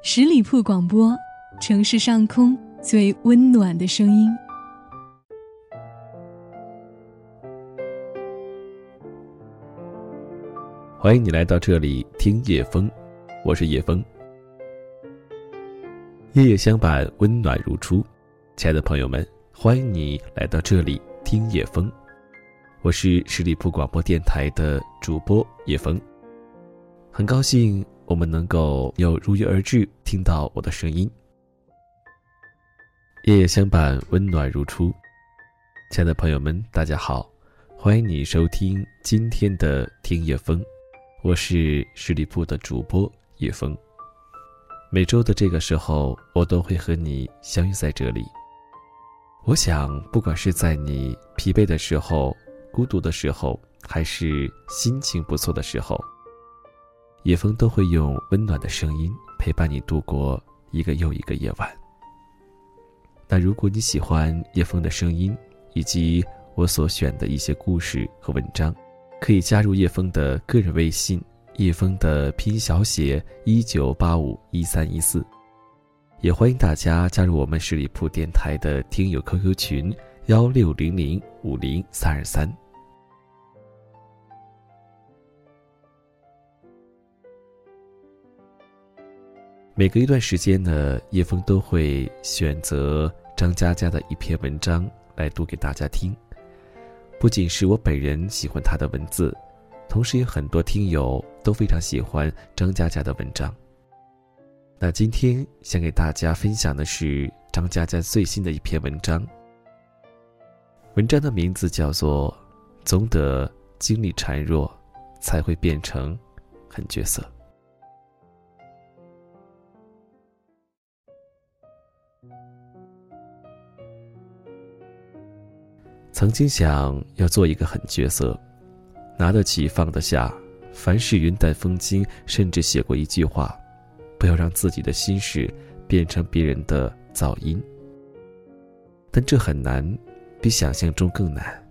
十里铺广播，城市上空最温暖的声音。欢迎你来到这里听夜风，我是叶风。夜夜相伴，温暖如初。亲爱的朋友们，欢迎你来到这里听夜风，我是十里铺广播电台的主播叶风。很高兴我们能够又如约而至，听到我的声音。夜夜相伴，温暖如初。亲爱的朋友们，大家好，欢迎你收听今天的听夜风，我是十里铺的主播叶风。每周的这个时候，我都会和你相遇在这里。我想，不管是在你疲惫的时候、孤独的时候，还是心情不错的时候。叶枫都会用温暖的声音陪伴你度过一个又一个夜晚。那如果你喜欢叶枫的声音，以及我所选的一些故事和文章，可以加入叶枫的个人微信，叶枫的拼音小写一九八五一三一四。也欢迎大家加入我们十里铺电台的听友 QQ 群幺六零零五零三二三。每隔一段时间呢，叶枫都会选择张嘉佳的一篇文章来读给大家听。不仅是我本人喜欢他的文字，同时有很多听友都非常喜欢张嘉佳的文章。那今天想给大家分享的是张嘉佳最新的一篇文章。文章的名字叫做《总得经历孱弱，才会变成狠角色》。曾经想要做一个狠角色，拿得起放得下，凡事云淡风轻，甚至写过一句话：不要让自己的心事变成别人的噪音。但这很难，比想象中更难。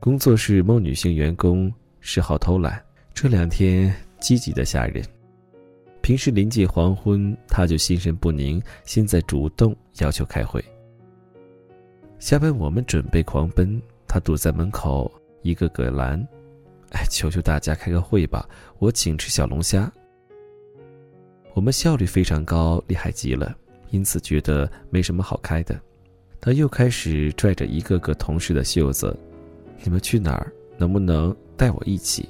工作室某女性员工嗜好偷懒，这两天积极的吓人。平时临近黄昏，她就心神不宁，现在主动要求开会。下班我们准备狂奔，他堵在门口，一个个拦：“哎，求求大家开个会吧，我请吃小龙虾。”我们效率非常高，厉害极了，因此觉得没什么好开的。他又开始拽着一个个同事的袖子：“你们去哪儿？能不能带我一起？”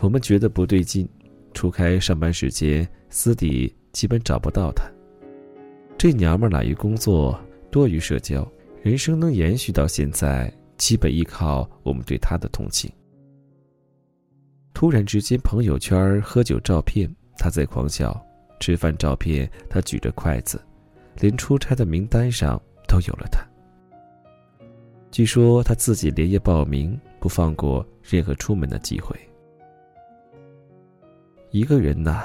我们觉得不对劲，除开上班时间，私底基本找不到他。这娘们懒于工作。多于社交，人生能延续到现在，基本依靠我们对他的同情。突然之间，朋友圈喝酒照片，他在狂笑；吃饭照片，他举着筷子；连出差的名单上都有了他。据说他自己连夜报名，不放过任何出门的机会。一个人呐，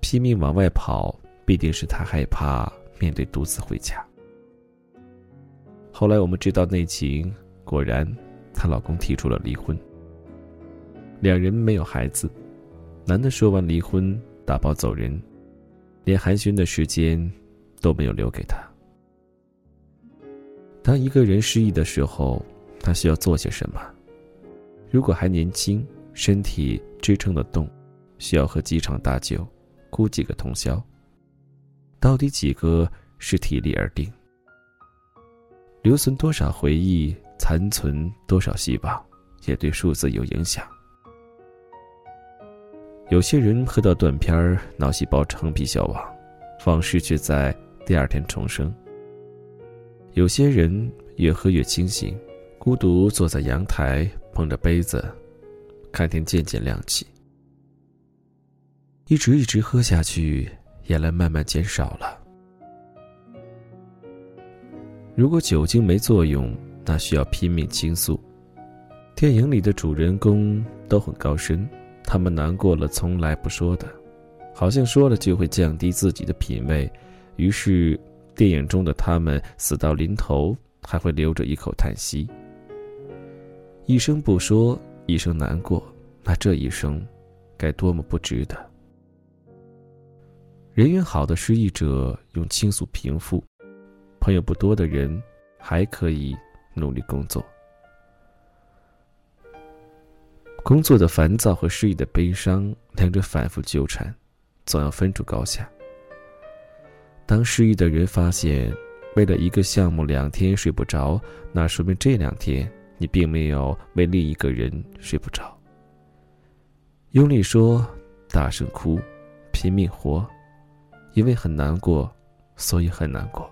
拼命往外跑，必定是他害怕面对独自回家。后来我们知道内情，果然，她老公提出了离婚。两人没有孩子，男的说完离婚，打包走人，连寒暄的时间都没有留给她。当一个人失忆的时候，他需要做些什么？如果还年轻，身体支撑得动，需要喝几场大酒，哭几个通宵。到底几个是体力而定？留存多少回忆，残存多少希望，也对数字有影响。有些人喝到断片儿，脑细胞成皮消亡，往事却在第二天重生。有些人越喝越清醒，孤独坐在阳台，捧着杯子，看天渐渐亮起。一直一直喝下去，眼泪慢慢减少了。如果酒精没作用，那需要拼命倾诉。电影里的主人公都很高深，他们难过了从来不说的，好像说了就会降低自己的品味。于是，电影中的他们死到临头还会留着一口叹息。一生不说，一生难过，那这一生该多么不值得！人缘好的失意者用倾诉平复，朋友不多的人还可以努力工作。工作的烦躁和失意的悲伤，两者反复纠缠，总要分出高下。当失意的人发现，为了一个项目两天睡不着，那说明这两天你并没有为另一个人睡不着。用力说，大声哭，拼命活，因为很难过，所以很难过。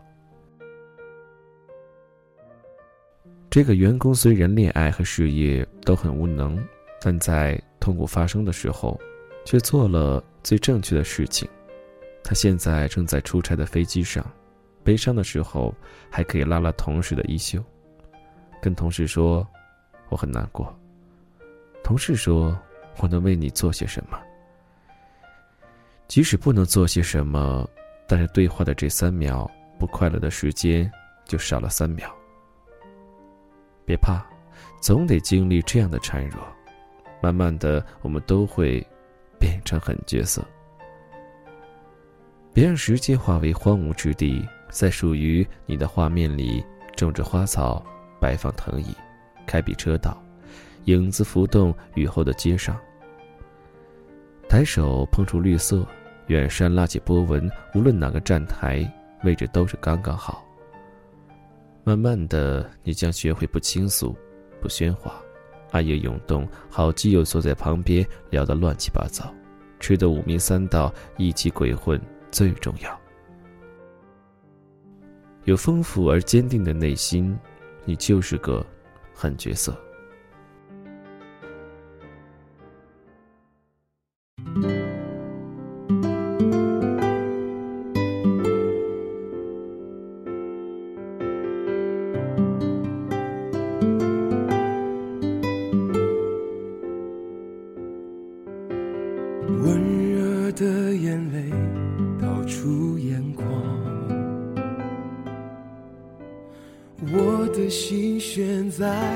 这个员工虽然恋爱和事业都很无能。但在痛苦发生的时候，却做了最正确的事情。他现在正在出差的飞机上，悲伤的时候还可以拉拉同事的衣袖，跟同事说：“我很难过。”同事说：“我能为你做些什么？”即使不能做些什么，但是对话的这三秒不快乐的时间就少了三秒。别怕，总得经历这样的孱弱。慢慢的，我们都会变成狠角色。别让时间化为荒芜之地，在属于你的画面里种着花草，摆放藤椅，开辟车道，影子浮动雨后的街上。抬手碰触绿色，远山拉起波纹，无论哪个站台位置都是刚刚好。慢慢的，你将学会不倾诉，不喧哗。暗夜涌动，好基友坐在旁边聊得乱七八糟，吹得五迷三道，一起鬼混最重要。有丰富而坚定的内心，你就是个狠角色。温热的眼泪倒出眼眶我的心悬在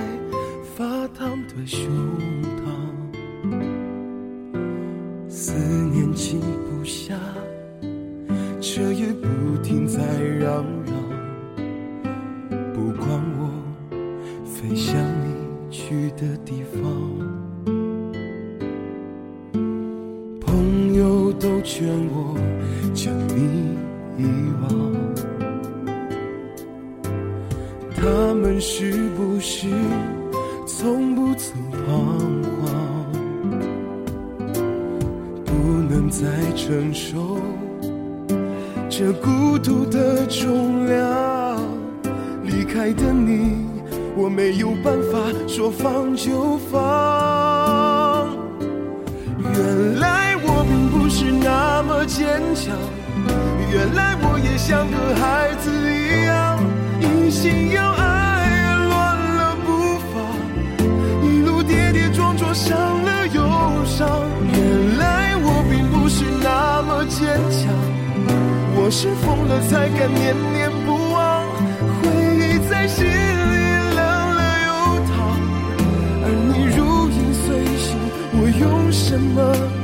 发烫的胸膛，思念静不下，彻夜不停在嚷嚷。不管我飞向你去的地方，都劝我将你遗忘。他们是不是从不曾彷徨？不能再承受这孤独的重量。离开的你，我没有办法说放就放。原来是那么坚强，原来我也像个孩子一样，一心要爱，乱了步伐，一路跌跌撞撞。伤了忧伤，原来我并不是那么坚强。我是疯了才敢念念不忘，回忆在心里冷了又烫。而你如影随形，我用什么？